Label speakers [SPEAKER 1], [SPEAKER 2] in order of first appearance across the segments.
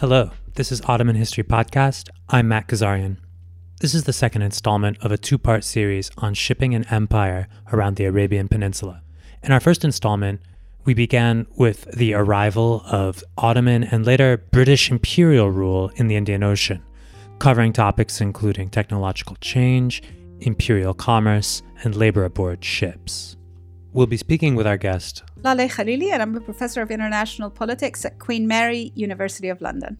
[SPEAKER 1] Hello, this is Ottoman History Podcast. I'm Matt Ghazarian. This is the second installment of a two part series on shipping and empire around the Arabian Peninsula. In our first installment, we began with the arrival of Ottoman and later British imperial rule in the Indian Ocean, covering topics including technological change, imperial commerce, and labor aboard ships. We'll be speaking with our guest,
[SPEAKER 2] Laleh Khalili, and I'm a professor of international politics at Queen Mary, University of London.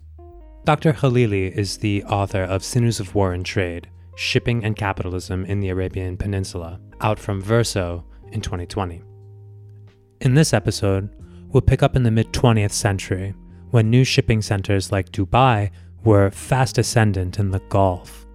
[SPEAKER 1] Dr. Khalili is the author of Sinews of War and Trade Shipping and Capitalism in the Arabian Peninsula, out from Verso in 2020. In this episode, we'll pick up in the mid 20th century when new shipping centers like Dubai were fast ascendant in the Gulf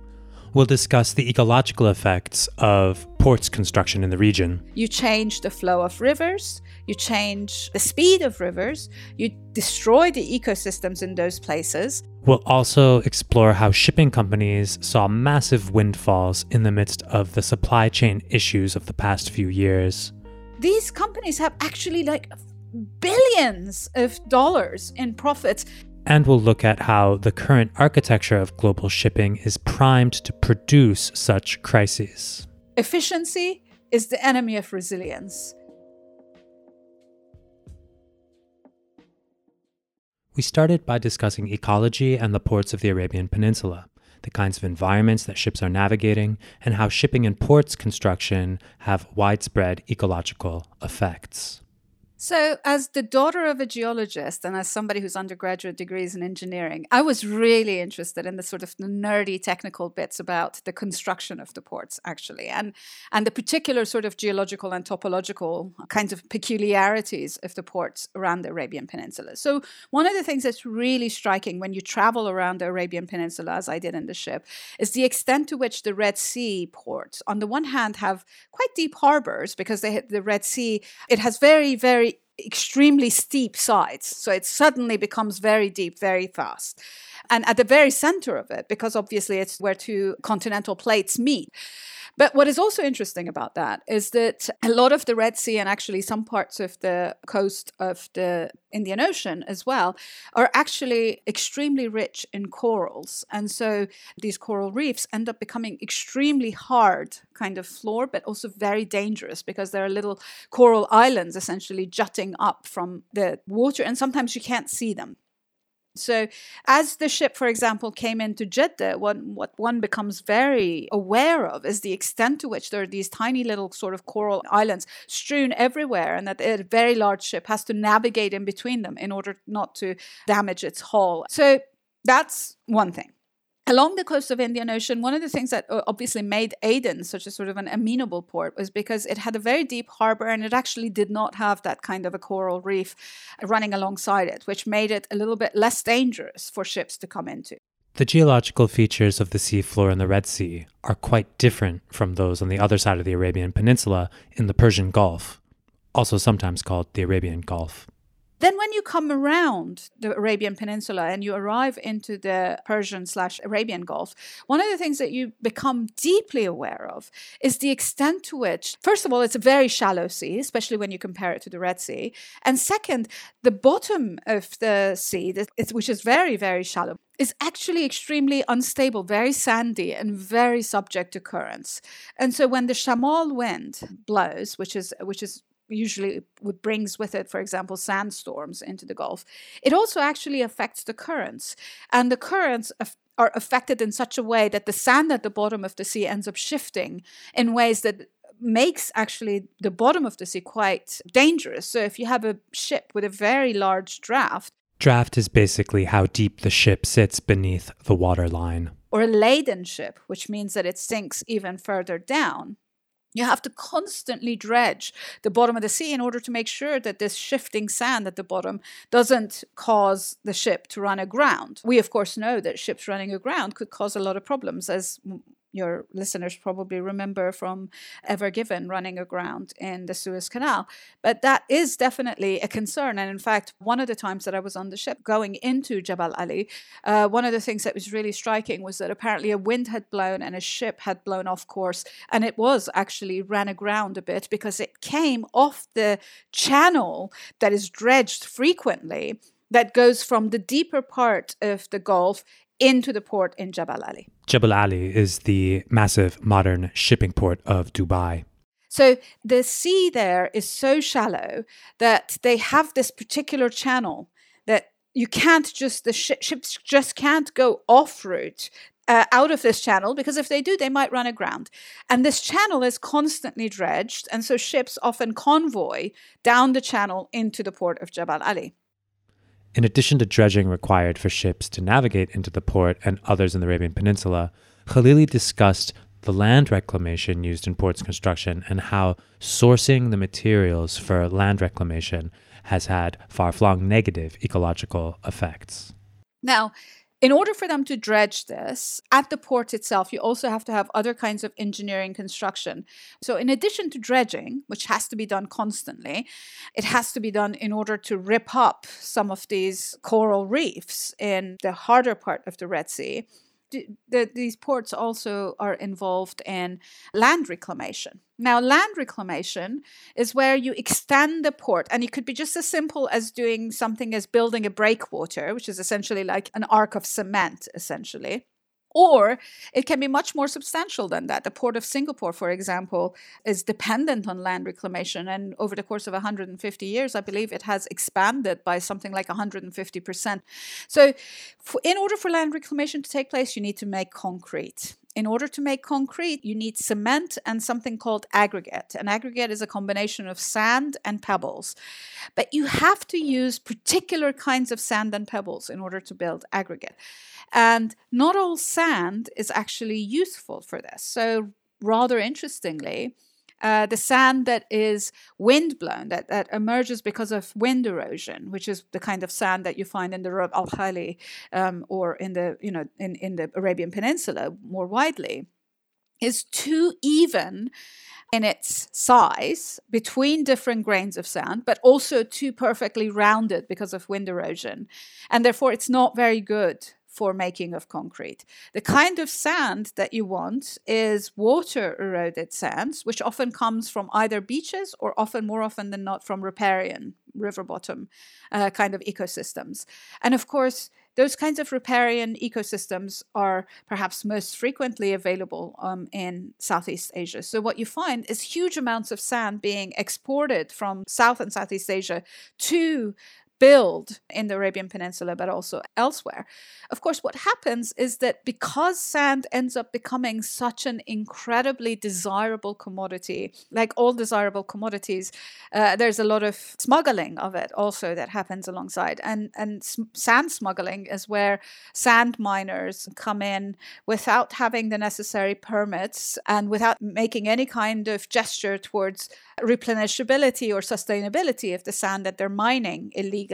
[SPEAKER 1] we'll discuss the ecological effects of ports construction in the region.
[SPEAKER 2] You change the flow of rivers, you change the speed of rivers, you destroy the ecosystems in those places.
[SPEAKER 1] We'll also explore how shipping companies saw massive windfalls in the midst of the supply chain issues of the past few years.
[SPEAKER 2] These companies have actually like billions of dollars in profits
[SPEAKER 1] and we'll look at how the current architecture of global shipping is primed to produce such crises.
[SPEAKER 2] Efficiency is the enemy of resilience.
[SPEAKER 1] We started by discussing ecology and the ports of the Arabian Peninsula, the kinds of environments that ships are navigating, and how shipping and ports construction have widespread ecological effects.
[SPEAKER 2] So, as the daughter of a geologist and as somebody who's undergraduate degrees in engineering, I was really interested in the sort of nerdy technical bits about the construction of the ports, actually, and and the particular sort of geological and topological kinds of peculiarities of the ports around the Arabian Peninsula. So, one of the things that's really striking when you travel around the Arabian Peninsula, as I did in the ship, is the extent to which the Red Sea ports, on the one hand, have quite deep harbors because they the Red Sea it has very very extremely steep sides. So it suddenly becomes very deep very fast. And at the very center of it, because obviously it's where two continental plates meet, but what is also interesting about that is that a lot of the Red Sea and actually some parts of the coast of the Indian Ocean as well are actually extremely rich in corals. And so these coral reefs end up becoming extremely hard kind of floor, but also very dangerous because there are little coral islands essentially jutting up from the water, and sometimes you can't see them. So, as the ship, for example, came into Jeddah, one, what one becomes very aware of is the extent to which there are these tiny little sort of coral islands strewn everywhere, and that a very large ship has to navigate in between them in order not to damage its hull. So, that's one thing along the coast of Indian Ocean, one of the things that uh, obviously made Aden such a sort of an amenable port was because it had a very deep harbor and it actually did not have that kind of a coral reef running alongside it, which made it a little bit less dangerous for ships to come into.
[SPEAKER 1] The geological features of the seafloor in the Red Sea are quite different from those on the other side of the Arabian Peninsula in the Persian Gulf, also sometimes called the Arabian Gulf.
[SPEAKER 2] Then, when you come around the Arabian Peninsula and you arrive into the Persian slash Arabian Gulf, one of the things that you become deeply aware of is the extent to which, first of all, it's a very shallow sea, especially when you compare it to the Red Sea. And second, the bottom of the sea, which is very, very shallow, is actually extremely unstable, very sandy, and very subject to currents. And so when the shamal wind blows, which is which is usually brings with it, for example, sandstorms into the Gulf, it also actually affects the currents. And the currents are affected in such a way that the sand at the bottom of the sea ends up shifting in ways that makes actually the bottom of the sea quite dangerous. So if you have a ship with a very large draft,
[SPEAKER 1] draft is basically how deep the ship sits beneath the waterline.
[SPEAKER 2] Or a laden ship, which means that it sinks even further down. You have to constantly dredge the bottom of the sea in order to make sure that this shifting sand at the bottom doesn't cause the ship to run aground. We, of course, know that ships running aground could cause a lot of problems, as your listeners probably remember from Ever Given running aground in the Suez Canal. But that is definitely a concern. And in fact, one of the times that I was on the ship going into Jabal Ali, uh, one of the things that was really striking was that apparently a wind had blown and a ship had blown off course. And it was actually ran aground a bit because it came off the channel that is dredged frequently that goes from the deeper part of the Gulf into the port in Jebel Ali.
[SPEAKER 1] Jebel Ali is the massive modern shipping port of Dubai.
[SPEAKER 2] So the sea there is so shallow that they have this particular channel that you can't just the sh- ships just can't go off route uh, out of this channel because if they do, they might run aground. And this channel is constantly dredged, and so ships often convoy down the channel into the port of Jebel Ali.
[SPEAKER 1] In addition to dredging required for ships to navigate into the port and others in the Arabian Peninsula, Khalili discussed the land reclamation used in ports construction and how sourcing the materials for land reclamation has had far flung negative ecological effects.
[SPEAKER 2] Now, in order for them to dredge this at the port itself, you also have to have other kinds of engineering construction. So, in addition to dredging, which has to be done constantly, it has to be done in order to rip up some of these coral reefs in the harder part of the Red Sea the, these ports also are involved in land reclamation. Now, land reclamation is where you extend the port, and it could be just as simple as doing something as building a breakwater, which is essentially like an arc of cement, essentially. Or it can be much more substantial than that. The Port of Singapore, for example, is dependent on land reclamation. And over the course of 150 years, I believe it has expanded by something like 150%. So, in order for land reclamation to take place, you need to make concrete. In order to make concrete, you need cement and something called aggregate. An aggregate is a combination of sand and pebbles. But you have to use particular kinds of sand and pebbles in order to build aggregate. And not all sand is actually useful for this. So, rather interestingly, uh, the sand that is wind blown, that, that emerges because of wind erosion, which is the kind of sand that you find in the Rub al Khali um, or in the, you know, in, in the Arabian Peninsula more widely, is too even in its size between different grains of sand, but also too perfectly rounded because of wind erosion. And therefore, it's not very good for making of concrete. The kind of sand that you want is water eroded sands, which often comes from either beaches or often more often than not from riparian river bottom uh, kind of ecosystems. And of course, those kinds of riparian ecosystems are perhaps most frequently available um, in Southeast Asia. So, what you find is huge amounts of sand being exported from South and Southeast Asia to build in the Arabian Peninsula, but also elsewhere. Of course, what happens is that because sand ends up becoming such an incredibly desirable commodity, like all desirable commodities, uh, there's a lot of smuggling of it also that happens alongside. And, and sand smuggling is where sand miners come in without having the necessary permits and without making any kind of gesture towards replenishability or sustainability of the sand that they're mining illegally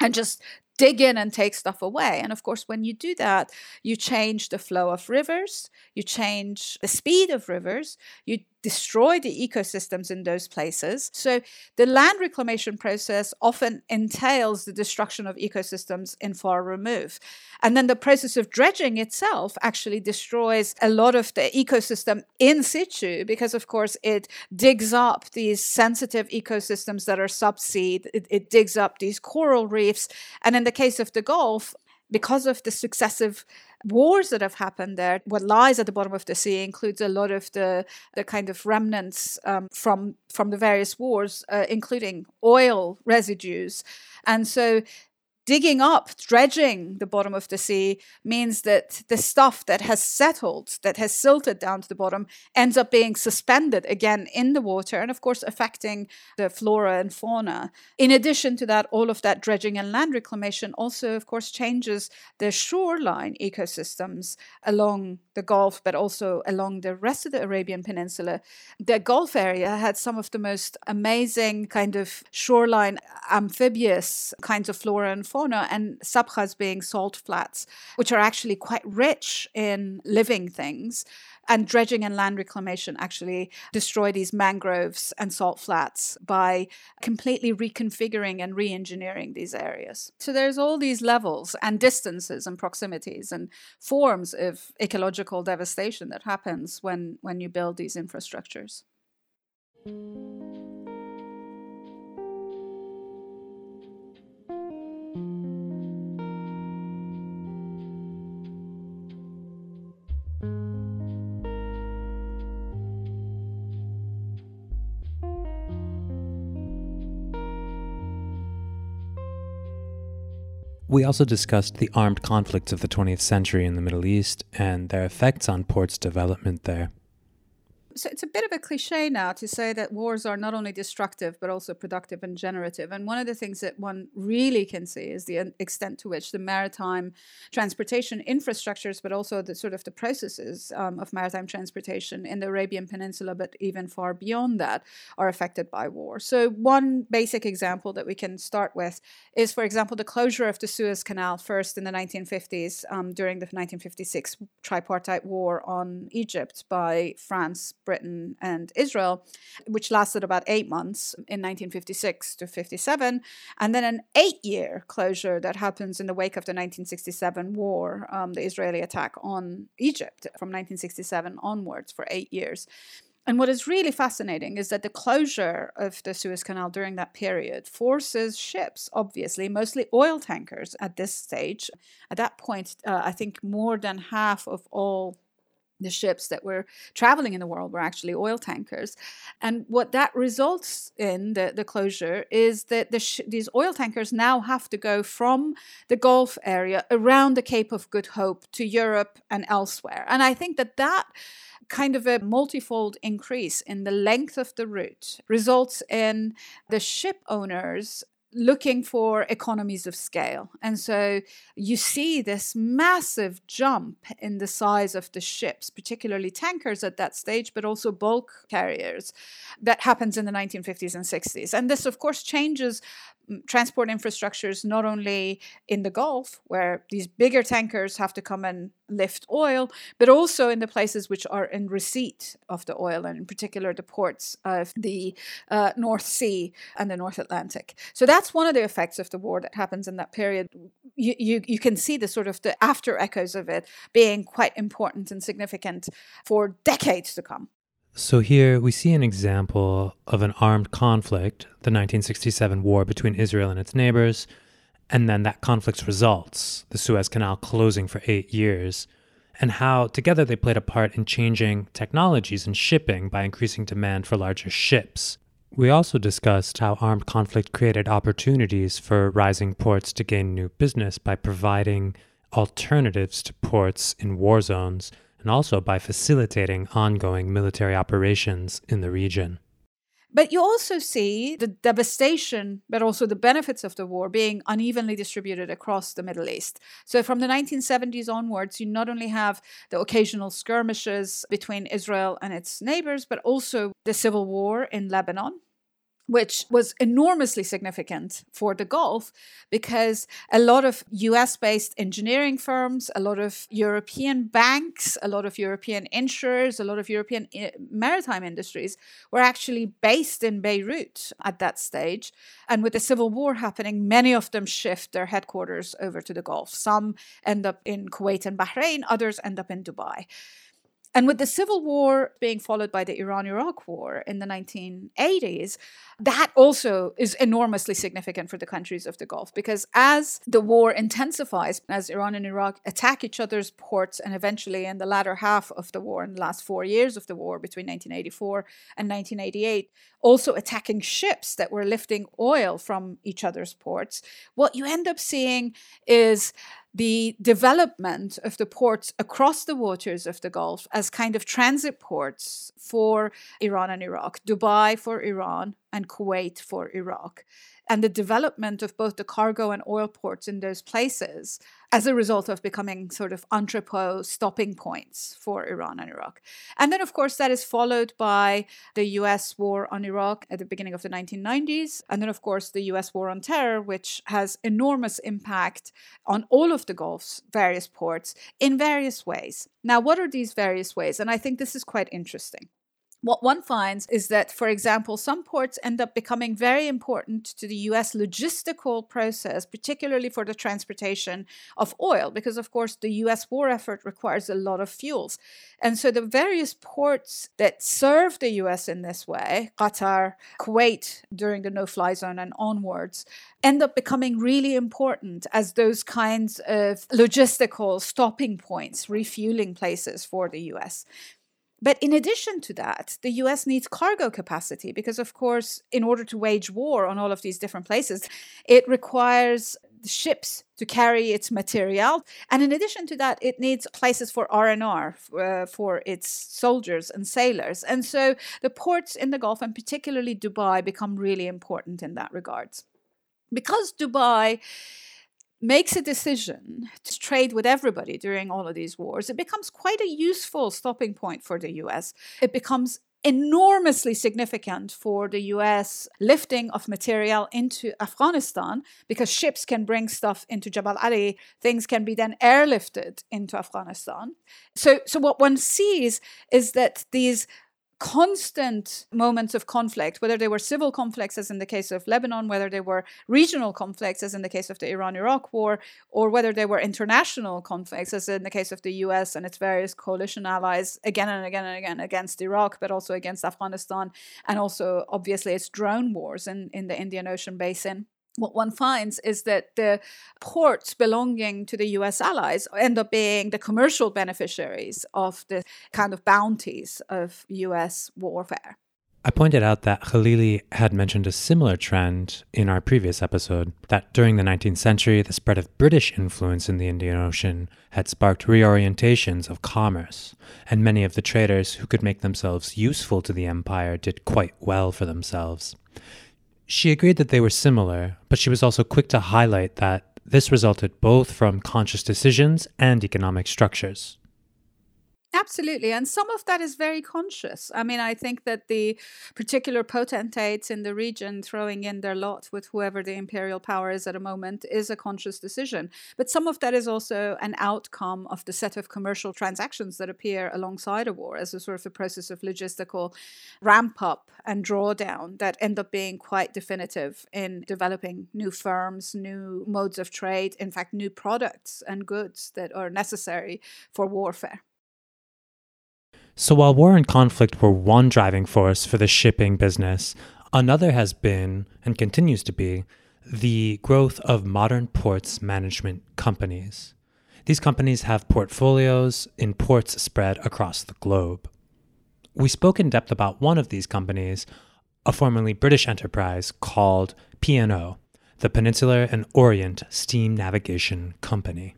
[SPEAKER 2] and just dig in and take stuff away. And of course, when you do that, you change the flow of rivers, you change the speed of rivers, you destroy the ecosystems in those places. So the land reclamation process often entails the destruction of ecosystems in far remove. And then the process of dredging itself actually destroys a lot of the ecosystem in situ because, of course, it digs up these sensitive ecosystems that are subsea, it, it digs up these coral reefs. And in the case of the Gulf, because of the successive wars that have happened there, what lies at the bottom of the sea includes a lot of the, the kind of remnants um, from from the various wars, uh, including oil residues. And so digging up, dredging the bottom of the sea means that the stuff that has settled, that has silted down to the bottom, ends up being suspended again in the water and, of course, affecting the flora and fauna. In addition to that, all of that dredging and land reclamation also, of course, changes the shoreline ecosystems along the Gulf, but also along the rest of the Arabian Peninsula. The Gulf area had some of the most amazing kind of shoreline amphibious kinds of flora and fauna fauna, and sabkhas being salt flats, which are actually quite rich in living things. And dredging and land reclamation actually destroy these mangroves and salt flats by completely reconfiguring and re engineering these areas. So there's all these levels and distances and proximities and forms of ecological devastation that happens when, when you build these infrastructures.
[SPEAKER 1] We also discussed the armed conflicts of the 20th century in the Middle East and their effects on ports development there
[SPEAKER 2] so it's a bit of a cliche now to say that wars are not only destructive but also productive and generative. And one of the things that one really can see is the extent to which the maritime transportation infrastructures, but also the sort of the processes um, of maritime transportation in the Arabian Peninsula, but even far beyond that, are affected by war. So one basic example that we can start with is, for example, the closure of the Suez Canal first in the 1950s um, during the 1956 tripartite war on Egypt by France. Britain and Israel, which lasted about eight months in 1956 to 57, and then an eight year closure that happens in the wake of the 1967 war, um, the Israeli attack on Egypt from 1967 onwards for eight years. And what is really fascinating is that the closure of the Suez Canal during that period forces ships, obviously, mostly oil tankers at this stage. At that point, uh, I think more than half of all the ships that were traveling in the world were actually oil tankers. And what that results in, the, the closure, is that the sh- these oil tankers now have to go from the Gulf area around the Cape of Good Hope to Europe and elsewhere. And I think that that kind of a multifold increase in the length of the route results in the ship owners looking for economies of scale. And so you see this massive jump in the size of the ships, particularly tankers at that stage, but also bulk carriers that happens in the 1950s and 60s. And this, of course, changes mm, transport infrastructures not only in the Gulf, where these bigger tankers have to come and lift oil, but also in the places which are in receipt of the oil, and in particular the ports of the uh, North Sea and the North Atlantic. So that's one of the effects of the war that happens in that period. You, you, you can see the sort of the after echoes of it being quite important and significant for decades to come.
[SPEAKER 1] So here we see an example of an armed conflict, the 1967 war between Israel and its neighbors, and then that conflict's results, the Suez Canal closing for eight years, and how together they played a part in changing technologies and shipping by increasing demand for larger ships. We also discussed how armed conflict created opportunities for rising ports to gain new business by providing alternatives to ports in war zones and also by facilitating ongoing military operations in the region.
[SPEAKER 2] But you also see the devastation, but also the benefits of the war being unevenly distributed across the Middle East. So, from the 1970s onwards, you not only have the occasional skirmishes between Israel and its neighbors, but also the civil war in Lebanon, which was enormously significant for the Gulf because a lot of US based engineering firms, a lot of European banks, a lot of European insurers, a lot of European eh, maritime industries were actually based in Beirut at that stage. And with the civil war happening, many of them shift their headquarters over to the Gulf. Some end up in Kuwait and Bahrain, others end up in Dubai. And with the civil war being followed by the Iran Iraq war in the 1980s, that also is enormously significant for the countries of the Gulf because as the war intensifies, as Iran and Iraq attack each other's ports, and eventually in the latter half of the war, in the last four years of the war between 1984 and 1988, also attacking ships that were lifting oil from each other's ports, what you end up seeing is the development of the ports across the waters of the Gulf as kind of transit ports for Iran and Iraq, Dubai for Iran and Kuwait for Iraq and the development of both the cargo and oil ports in those places as a result of becoming sort of entrepot stopping points for Iran and Iraq. And then, of course, that is followed by the US war on Iraq at the beginning of the 1990s. And then, of course, the US war on terror, which has enormous impact on all of the Gulf's various ports in various ways. Now, what are these various ways? And I think this is quite interesting what one finds is that, for example, some ports end up becoming very important to the US logistical process, particularly for the transportation of oil, because, of course, the US war effort requires a lot of fuels. And so the various ports that serve the US in this way, Qatar, Kuwait during the no fly zone and onwards, end up becoming really important as those kinds of logistical stopping points, refueling places for the US. But in addition to that, the US needs cargo capacity because, of course, in order to wage war on all of these different places, it requires ships to carry its material. And in addition to that, it needs places for R&R uh, for its soldiers and sailors. And so the ports in the Gulf, and particularly Dubai, become really important in that regards. Because Dubai makes a decision to trade with everybody during all of these wars, it becomes quite a useful stopping point for the US. It becomes enormously significant for the US lifting of material into Afghanistan because ships can bring stuff into Jabal Ali, things can be then airlifted into Afghanistan. So so what one sees is that these constant moments of conflict, whether they were civil conflicts, as in the case of Lebanon, whether they were regional conflicts, as in the case of the Iran Iraq war, or whether they were international conflicts, as in the case of the US and its various coalition allies, again and again and again against Iraq, but also against Afghanistan, and also obviously its drone wars in, in the Indian Ocean basin what one finds is that the ports belonging to the US allies end up being the commercial beneficiaries of the kind of bounties of US warfare.
[SPEAKER 1] I pointed out that Khalili had mentioned a similar trend in our previous episode that during the 19th century, the spread of British influence in the Indian Ocean had sparked reorientations of commerce, and many of the traders who could make themselves useful to the empire did quite well for themselves. She agreed that they were similar, but she was also quick to highlight that this resulted both from conscious decisions and economic structures.
[SPEAKER 2] Absolutely. And some of that is very conscious. I mean, I think that the particular potentates in the region throwing in their lot with whoever the imperial power is at a moment is a conscious decision. But some of that is also an outcome of the set of commercial transactions that appear alongside a war as a sort of a process of logistical ramp up and drawdown that end up being quite definitive in developing new firms, new modes of trade, in fact, new products and goods that are necessary for warfare.
[SPEAKER 1] So while war and conflict were one driving force for the shipping business, another has been, and continues to be, the growth of modern ports management companies. These companies have portfolios in ports spread across the globe. We spoke in depth about one of these companies, a formerly British enterprise called P&O, the Peninsular and Orient Steam Navigation Company.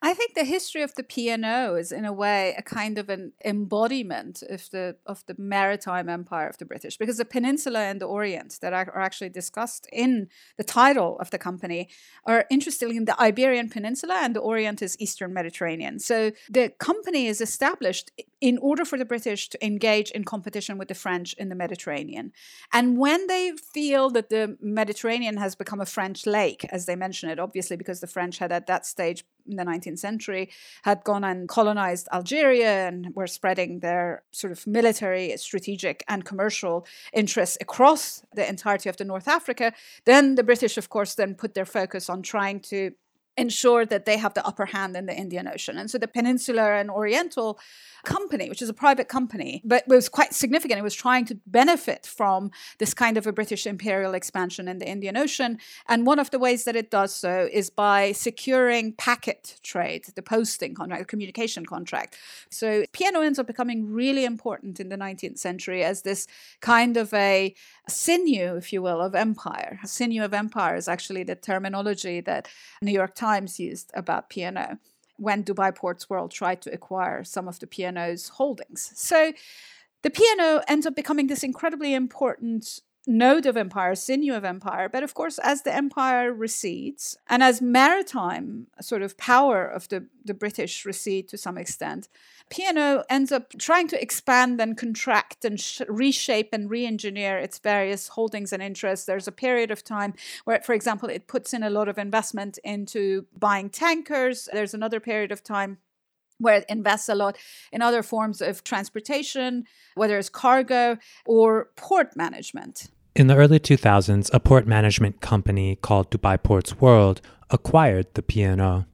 [SPEAKER 2] I think the history of the P&O is in a way a kind of an embodiment of the of the maritime empire of the British because the peninsula and the Orient that are actually discussed in the title of the company are interestingly in the Iberian Peninsula and the Orient is Eastern Mediterranean. So the company is established in order for the British to engage in competition with the French in the Mediterranean. And when they feel that the Mediterranean has become a French lake, as they mention it, obviously because the French had at that stage in the 19th century had gone and colonized Algeria and were spreading their sort of military, strategic, and commercial interests across the entirety of the North Africa, then the British, of course, then put their focus on trying to ensure that they have the upper hand in the Indian Ocean. And so the Peninsular and Oriental company, which is a private company, but was quite significant. It was trying to benefit from this kind of a British imperial expansion in the Indian Ocean. And one of the ways that it does so is by securing packet trade, the posting contract, the communication contract. So P&O ends up becoming really important in the 19th century as this kind of a sinew, if you will, of empire. Sinew of empire is actually the terminology that New York Times used about P&O when Dubai Ports World tried to acquire some of the P&O's holdings. So the P&O ends up becoming this incredibly important node of empire, sinew of empire. But of course, as the empire recedes and as maritime sort of power of the, the British recede to some extent, P&O ends up trying to expand and contract and sh- reshape and re-engineer its various holdings and interests. There's a period of time where, for example, it puts in a lot of investment into buying tankers. There's another period of time where it invests a lot in other forms of transportation, whether it's cargo or port management.
[SPEAKER 1] In the early 2000s, a port management company called Dubai Ports World acquired the P&O.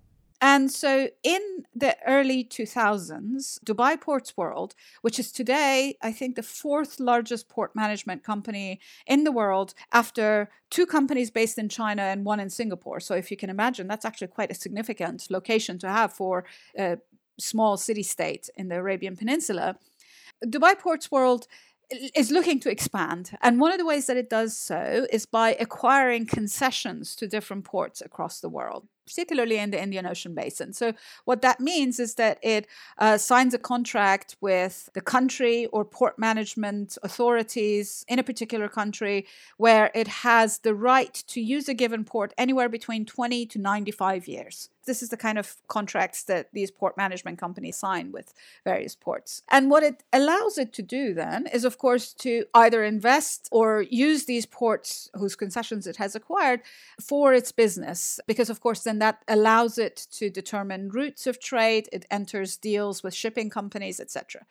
[SPEAKER 2] And so in the early 2000s, Dubai Ports World, which is today, I think, the fourth largest port management company in the world after two companies based in China and one in Singapore. So if you can imagine, that's actually quite a significant location to have for a small city state in the Arabian Peninsula, Dubai Ports World is looking to expand. And one of the ways that it does so is by acquiring concessions to different ports across the world particularly in the Indian Ocean basin. So, what that means is that it uh, signs a contract with the country or port management authorities in a particular country where it has the right to use a given port anywhere between 20 to 95 years. This is the kind of contracts that these port management companies sign with various ports. And what it allows it to do then is, of course, to either invest or use these ports whose concessions it has acquired for its business. Because, of course, then that allows it to determine routes of trade, it enters deals with shipping companies, etc.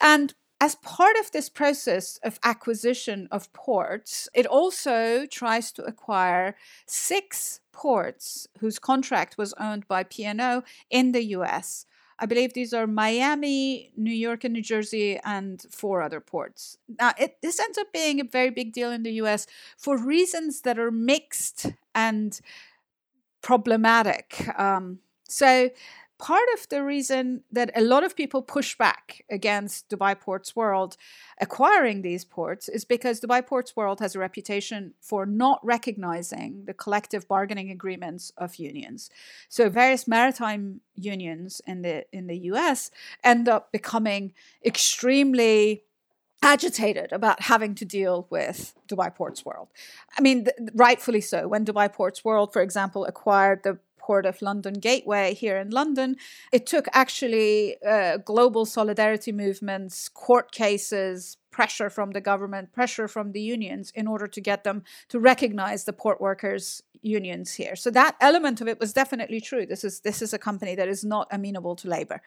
[SPEAKER 2] And as part of this process of acquisition of ports, it also tries to acquire six ports whose contract was owned by P&O in the US. I believe these are Miami, New York, and New Jersey, and four other ports. Now, it, this ends up being a very big deal in the US for reasons that are mixed and problematic. Um, so, part of the reason that a lot of people push back against Dubai Ports World acquiring these ports is because Dubai Ports World has a reputation for not recognizing the collective bargaining agreements of unions. So various maritime unions in the in the US end up becoming extremely agitated about having to deal with Dubai Ports World. I mean, th- rightfully so. When Dubai Ports World, for example, acquired the Port of London Gateway here in London, it took actually uh, global solidarity movements, court cases, pressure from the government, pressure from the unions in order to get them to recognize the port workers unions here. So that element of it was definitely true. This is this is a company that is not amenable to labor.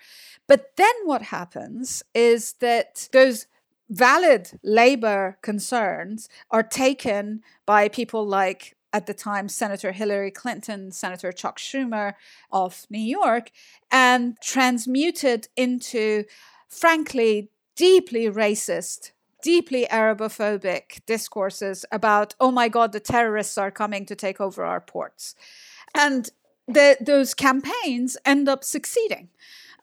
[SPEAKER 2] But then what happens is that those valid labor concerns are taken by people like at the time Senator Hillary Clinton, Senator Chuck Schumer of New York, and transmuted into, frankly, deeply racist, deeply Arabophobic discourses about, oh my God, the terrorists are coming to take over our ports. And the, those campaigns end up succeeding.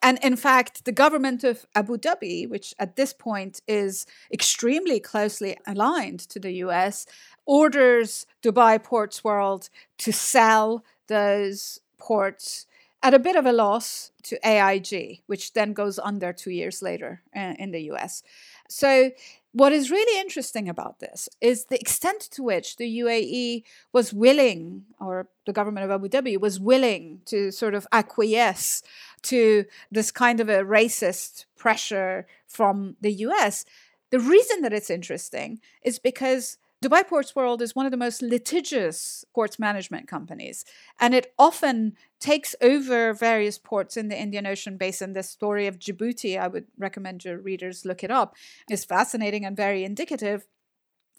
[SPEAKER 2] And in fact, the government of Abu Dhabi, which at this point is extremely closely aligned to the US, orders Dubai Ports World to sell those ports at a bit of a loss to AIG, which then goes under two years later uh, in the US. So, what is really interesting about this is the extent to which the UAE was willing, or the government of Abu Dhabi was willing to sort of acquiesce to this kind of a racist pressure from the US. The reason that it's interesting is because Dubai Ports World is one of the most litigious ports management companies, and it often takes over various ports in the Indian Ocean basin. The story of Djibouti, I would recommend your readers look it up, is fascinating and very indicative.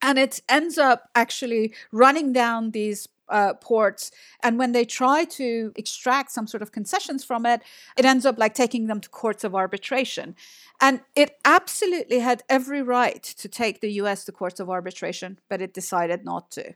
[SPEAKER 2] And it ends up actually running down these uh, ports. And when they try to extract some sort of concessions from it, it ends up like taking them to courts of arbitration. And it absolutely had every right to take the US to courts of arbitration, but it decided not to.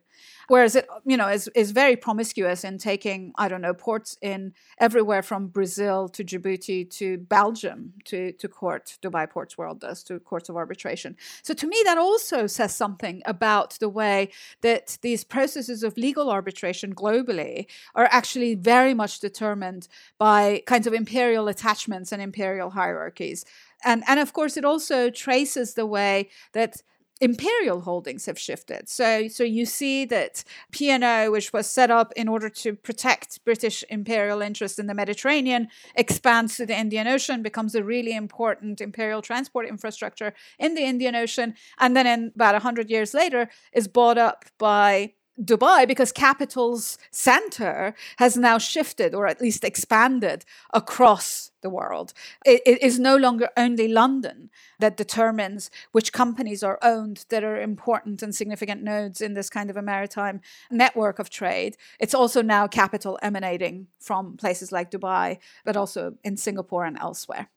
[SPEAKER 2] Whereas it, you know, is, is very promiscuous in taking, I don't know, ports in everywhere from Brazil to Djibouti to Belgium to, to court, Dubai Ports World does, to courts of arbitration. So to me, that also says something about the way that these processes of legal arbitration globally are actually very much determined by kinds of imperial attachments and imperial hierarchies and and of course it also traces the way that imperial holdings have shifted. So, so you see that P&O, which was set up in order to protect British imperial interests in the Mediterranean, expands to the Indian Ocean, becomes a really important imperial transport infrastructure in the Indian Ocean, and then in about 100 years later is bought up by Dubai because capital's center has now shifted or at least expanded across the world. It, it is no longer only London that determines which companies are owned that are important and significant nodes in this kind of a maritime network of trade. It's also now capital emanating from places like Dubai, but also in Singapore and elsewhere.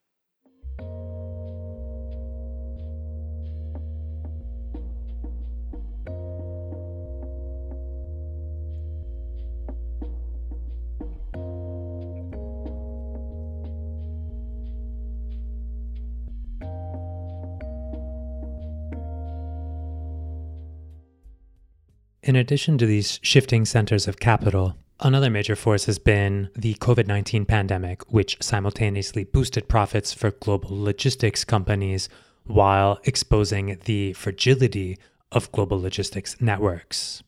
[SPEAKER 1] In addition to these shifting centers of capital, Another major force has been the COVID 19 pandemic, which simultaneously boosted profits for global logistics companies while exposing the fragility of global logistics networks.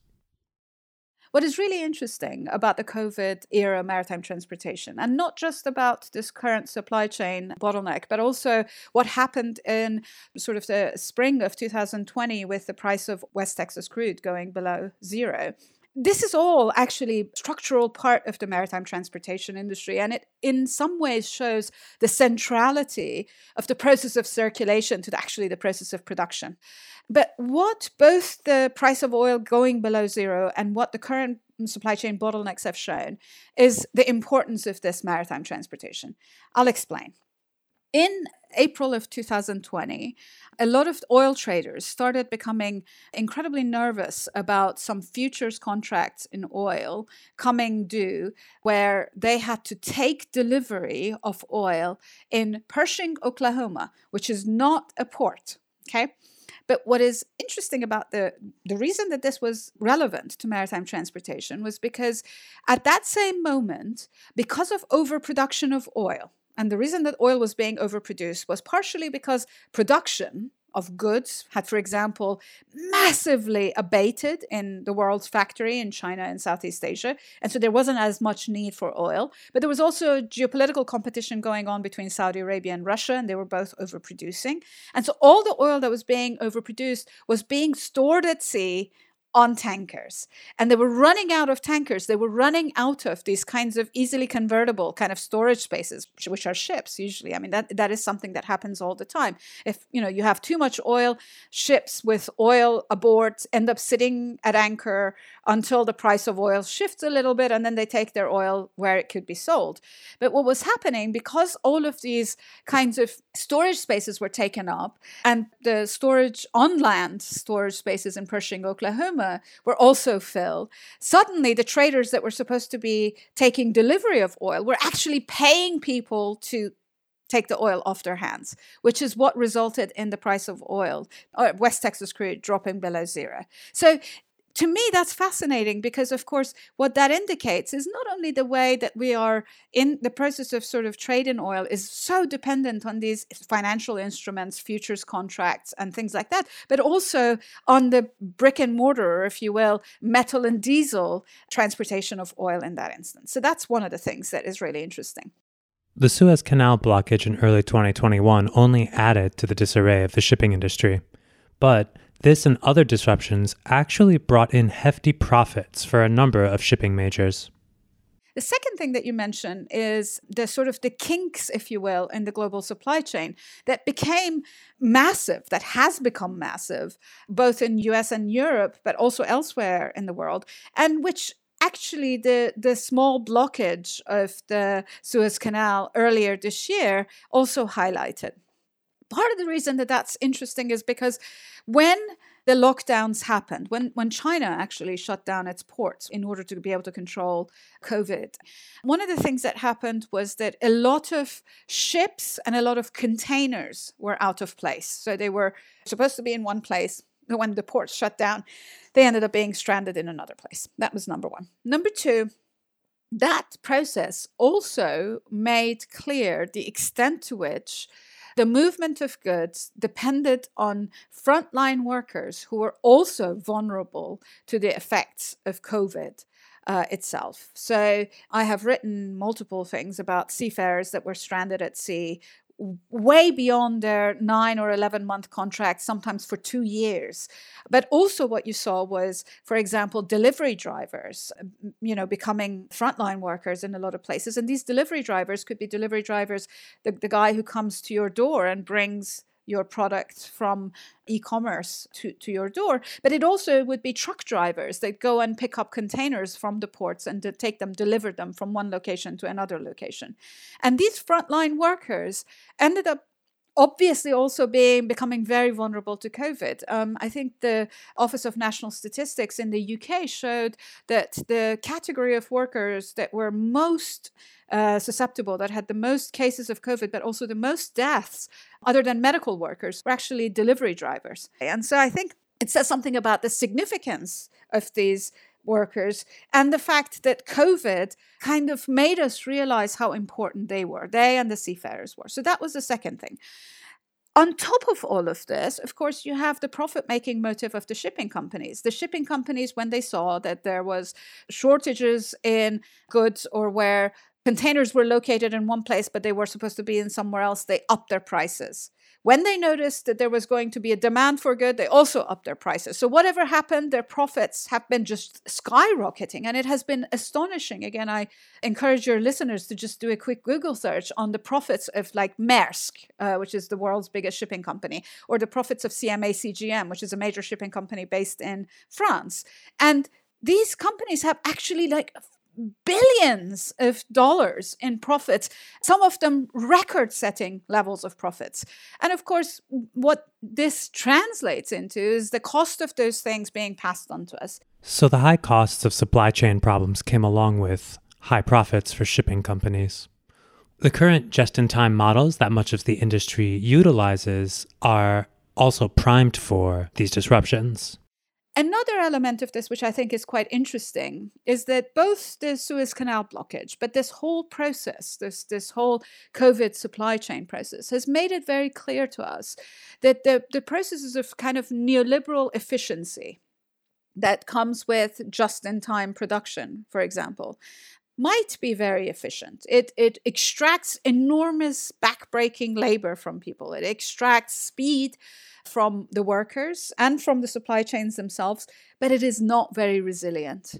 [SPEAKER 2] What is really interesting about the COVID era maritime transportation, and not just about this current supply chain bottleneck, but also what happened in sort of the spring of 2020 with the price of West Texas crude going below zero, this is all actually structural part of the maritime transportation industry and it in some ways shows the centrality of the process of circulation to the, actually the process of production. But what both the price of oil going below zero and what the current supply chain bottlenecks have shown is the importance of this maritime transportation. I'll explain. In April of 2020, a lot of oil traders started becoming incredibly nervous about some futures contracts in oil coming due, where they had to take delivery of oil in Cushing, Oklahoma, which is not a port. Okay. But what is interesting about the the reason that this was relevant to maritime transportation was because at that same moment, because of overproduction of oil, and the reason that oil was being overproduced was partially because production of goods had, for example, massively abated in the world's factory in China and Southeast Asia. And so there wasn't as much need for oil. But there was also geopolitical competition going on between Saudi Arabia and Russia, and they were both overproducing. And so all the oil that was being overproduced was being stored at sea on tankers. And they were running out of tankers. They were running out of these kinds of easily convertible kind of storage spaces, which are ships usually. I mean, that, that is something that happens all the time. If you know you have too much oil, ships with oil aboard end up sitting at anchor until the price of oil shifts a little bit, and then they take their oil where it could be sold. But what was happening, because all of these kinds of storage spaces were taken up, and the storage on land storage spaces in Cushing, Oklahoma, were also filled. Suddenly, the traders that were supposed to be taking delivery of oil were actually paying people to take the oil off their hands, which is what resulted in the price of oil, uh, West Texas crude dropping below zero. So to me, that's fascinating because, of course, what that indicates is not only the way that we are in the process of sort of trade in oil is so dependent on these financial instruments, futures contracts, and things like that, but also on the brick and mortar, or if you will, metal and diesel transportation of oil in that instance. So that's one of the things that is really interesting.
[SPEAKER 1] The Suez Canal blockage in early 2021 only added to the disarray of the shipping industry. But this and other disruptions actually brought in hefty profits for a number of shipping majors.
[SPEAKER 2] The second thing that you mentioned is the sort of the kinks, if you will, in the global supply chain that became massive, that has become massive, both in US and Europe, but also elsewhere in the world, and which actually the the small blockage of the Suez Canal earlier this year also highlighted part of the reason that that's interesting is because when the lockdowns happened, when, when China actually shut down its ports in order to be able to control COVID, one of the things that happened was that a lot of ships and a lot of containers were out of place. So they were supposed to be in one place. but When the ports shut down, they ended up being stranded in another place. That was number one. Number two, that process also made clear the extent to which the movement of goods depended on frontline workers who were also vulnerable to the effects of COVID. Uh, itself. So, I have written multiple things about seafarers that were stranded at sea way beyond their nine or 11 month contracts, sometimes for two years. But also, what you saw was, for example, delivery drivers, you know, becoming frontline workers in a lot of places. And these delivery drivers could be delivery drivers, the, the guy who comes to your door and brings your product from e-commerce to, to your door but it also would be truck drivers that go and pick up containers from the ports and to take them deliver them from one location to another location. And these frontline workers ended up obviously also being becoming very vulnerable to COVID. Um, I think the Office of National Statistics in the UK showed that the category of workers that were most uh, susceptible, that had the most cases of COVID, but also the most deaths, other than medical workers, were actually delivery drivers. And so I think It says something about the significance of these workers and the fact that COVID kind of made us realize how important they were, they and the seafarers were. So that was the second thing. On top of all of this, of course, you have the profit making motive of the shipping companies. The shipping companies, when they saw that there was shortages in goods or where containers were located in one place but they were supposed to be in somewhere else, they upped their prices. When they noticed that there was going to be a demand for good, they also upped their prices. So whatever happened, their profits have been just skyrocketing. And it has been astonishing. Again, I encourage your listeners to just do a quick Google search on the profits of like Maersk, uh, which is the world's biggest shipping company, or the profits of CMA CGM, which is a major shipping company based in France. And these companies have actually like billions of dollars in profits, some of them record setting levels of profits. And of course, what this translates into is the cost of those things being passed on to us.
[SPEAKER 1] So the high costs of supply chain problems came along with high profits for shipping companies. The current just in time models that much of the industry utilizes are also primed for these disruptions.
[SPEAKER 2] Another element of this, which I think is quite interesting, is that both the Suez Canal blockage, but this whole process, this, this whole COVID supply chain process, has made it very clear to us that the, the processes of kind of neoliberal efficiency that comes with just in time production, for example, might be very efficient. It, it extracts enormous backbreaking labor from people, it extracts speed from the workers and from the supply chains themselves, but it is not very resilient.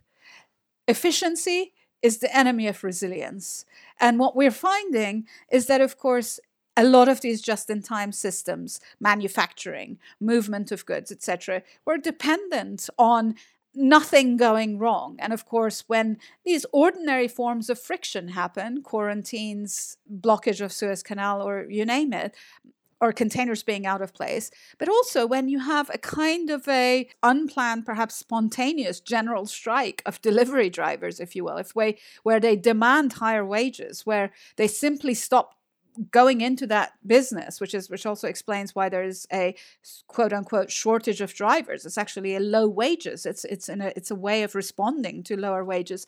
[SPEAKER 2] Efficiency is the enemy of resilience. And what we're finding is that, of course, a lot of these just in time systems, manufacturing, movement of goods, etc., were dependent on nothing going wrong. And of course, when these ordinary forms of friction happen, quarantines, blockage of Suez Canal, or you name it, or containers being out of place, but also when you have a kind of a unplanned, perhaps spontaneous general strike of delivery drivers, if you will, if way where they demand higher wages, where they simply stop going into that business, which is which also explains why there is a quote unquote shortage of drivers. It's actually a low wages. It's it's in a it's a way of responding to lower wages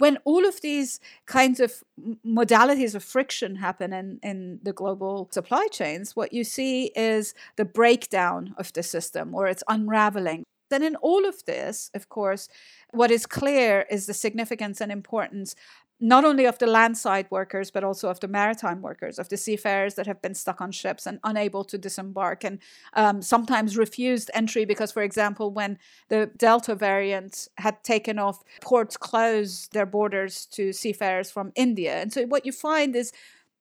[SPEAKER 2] when all of these kinds of modalities of friction happen in, in the global supply chains, what you see is the breakdown of the system or its unraveling. Then, in all of this, of course, what is clear is the significance and importance not only of the landside workers, but also of the maritime workers, of the seafarers that have been stuck on ships and unable to disembark and um, sometimes refused entry because, for example, when the Delta variant had taken off, ports closed their borders to seafarers from India. And so what you find is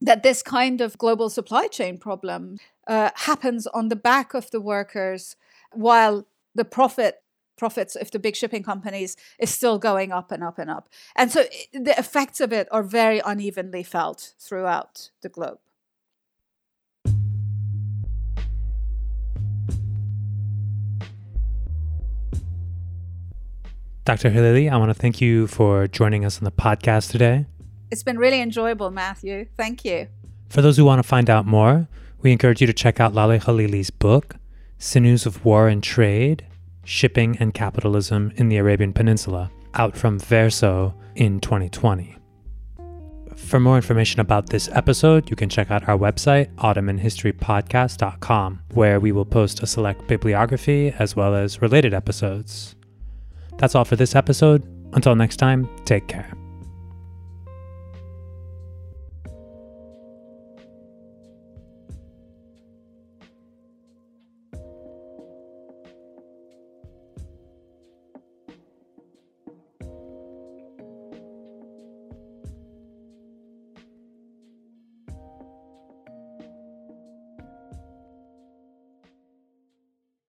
[SPEAKER 2] that this kind of global supply chain problem uh, happens on the back of the workers while the profit profits of the big shipping companies is still going up and up and up. And so eh, the effects of it are very unevenly felt throughout the globe.
[SPEAKER 1] Dr. Khalili, I want to thank you for joining us on the podcast today.
[SPEAKER 2] It's been really enjoyable, Matthew. Thank you.
[SPEAKER 1] For those who want to find out more, we encourage you to check out Laleh Khalili's book, Sinews of War and Trade Shipping and Capitalism in the Arabian Peninsula, out from Verso in 2020. For more information about this episode, you can check out our website, ottomanhistorypodcast.com, where we will post a select bibliography as well as related episodes. That's all for this episode. Until next time, take care.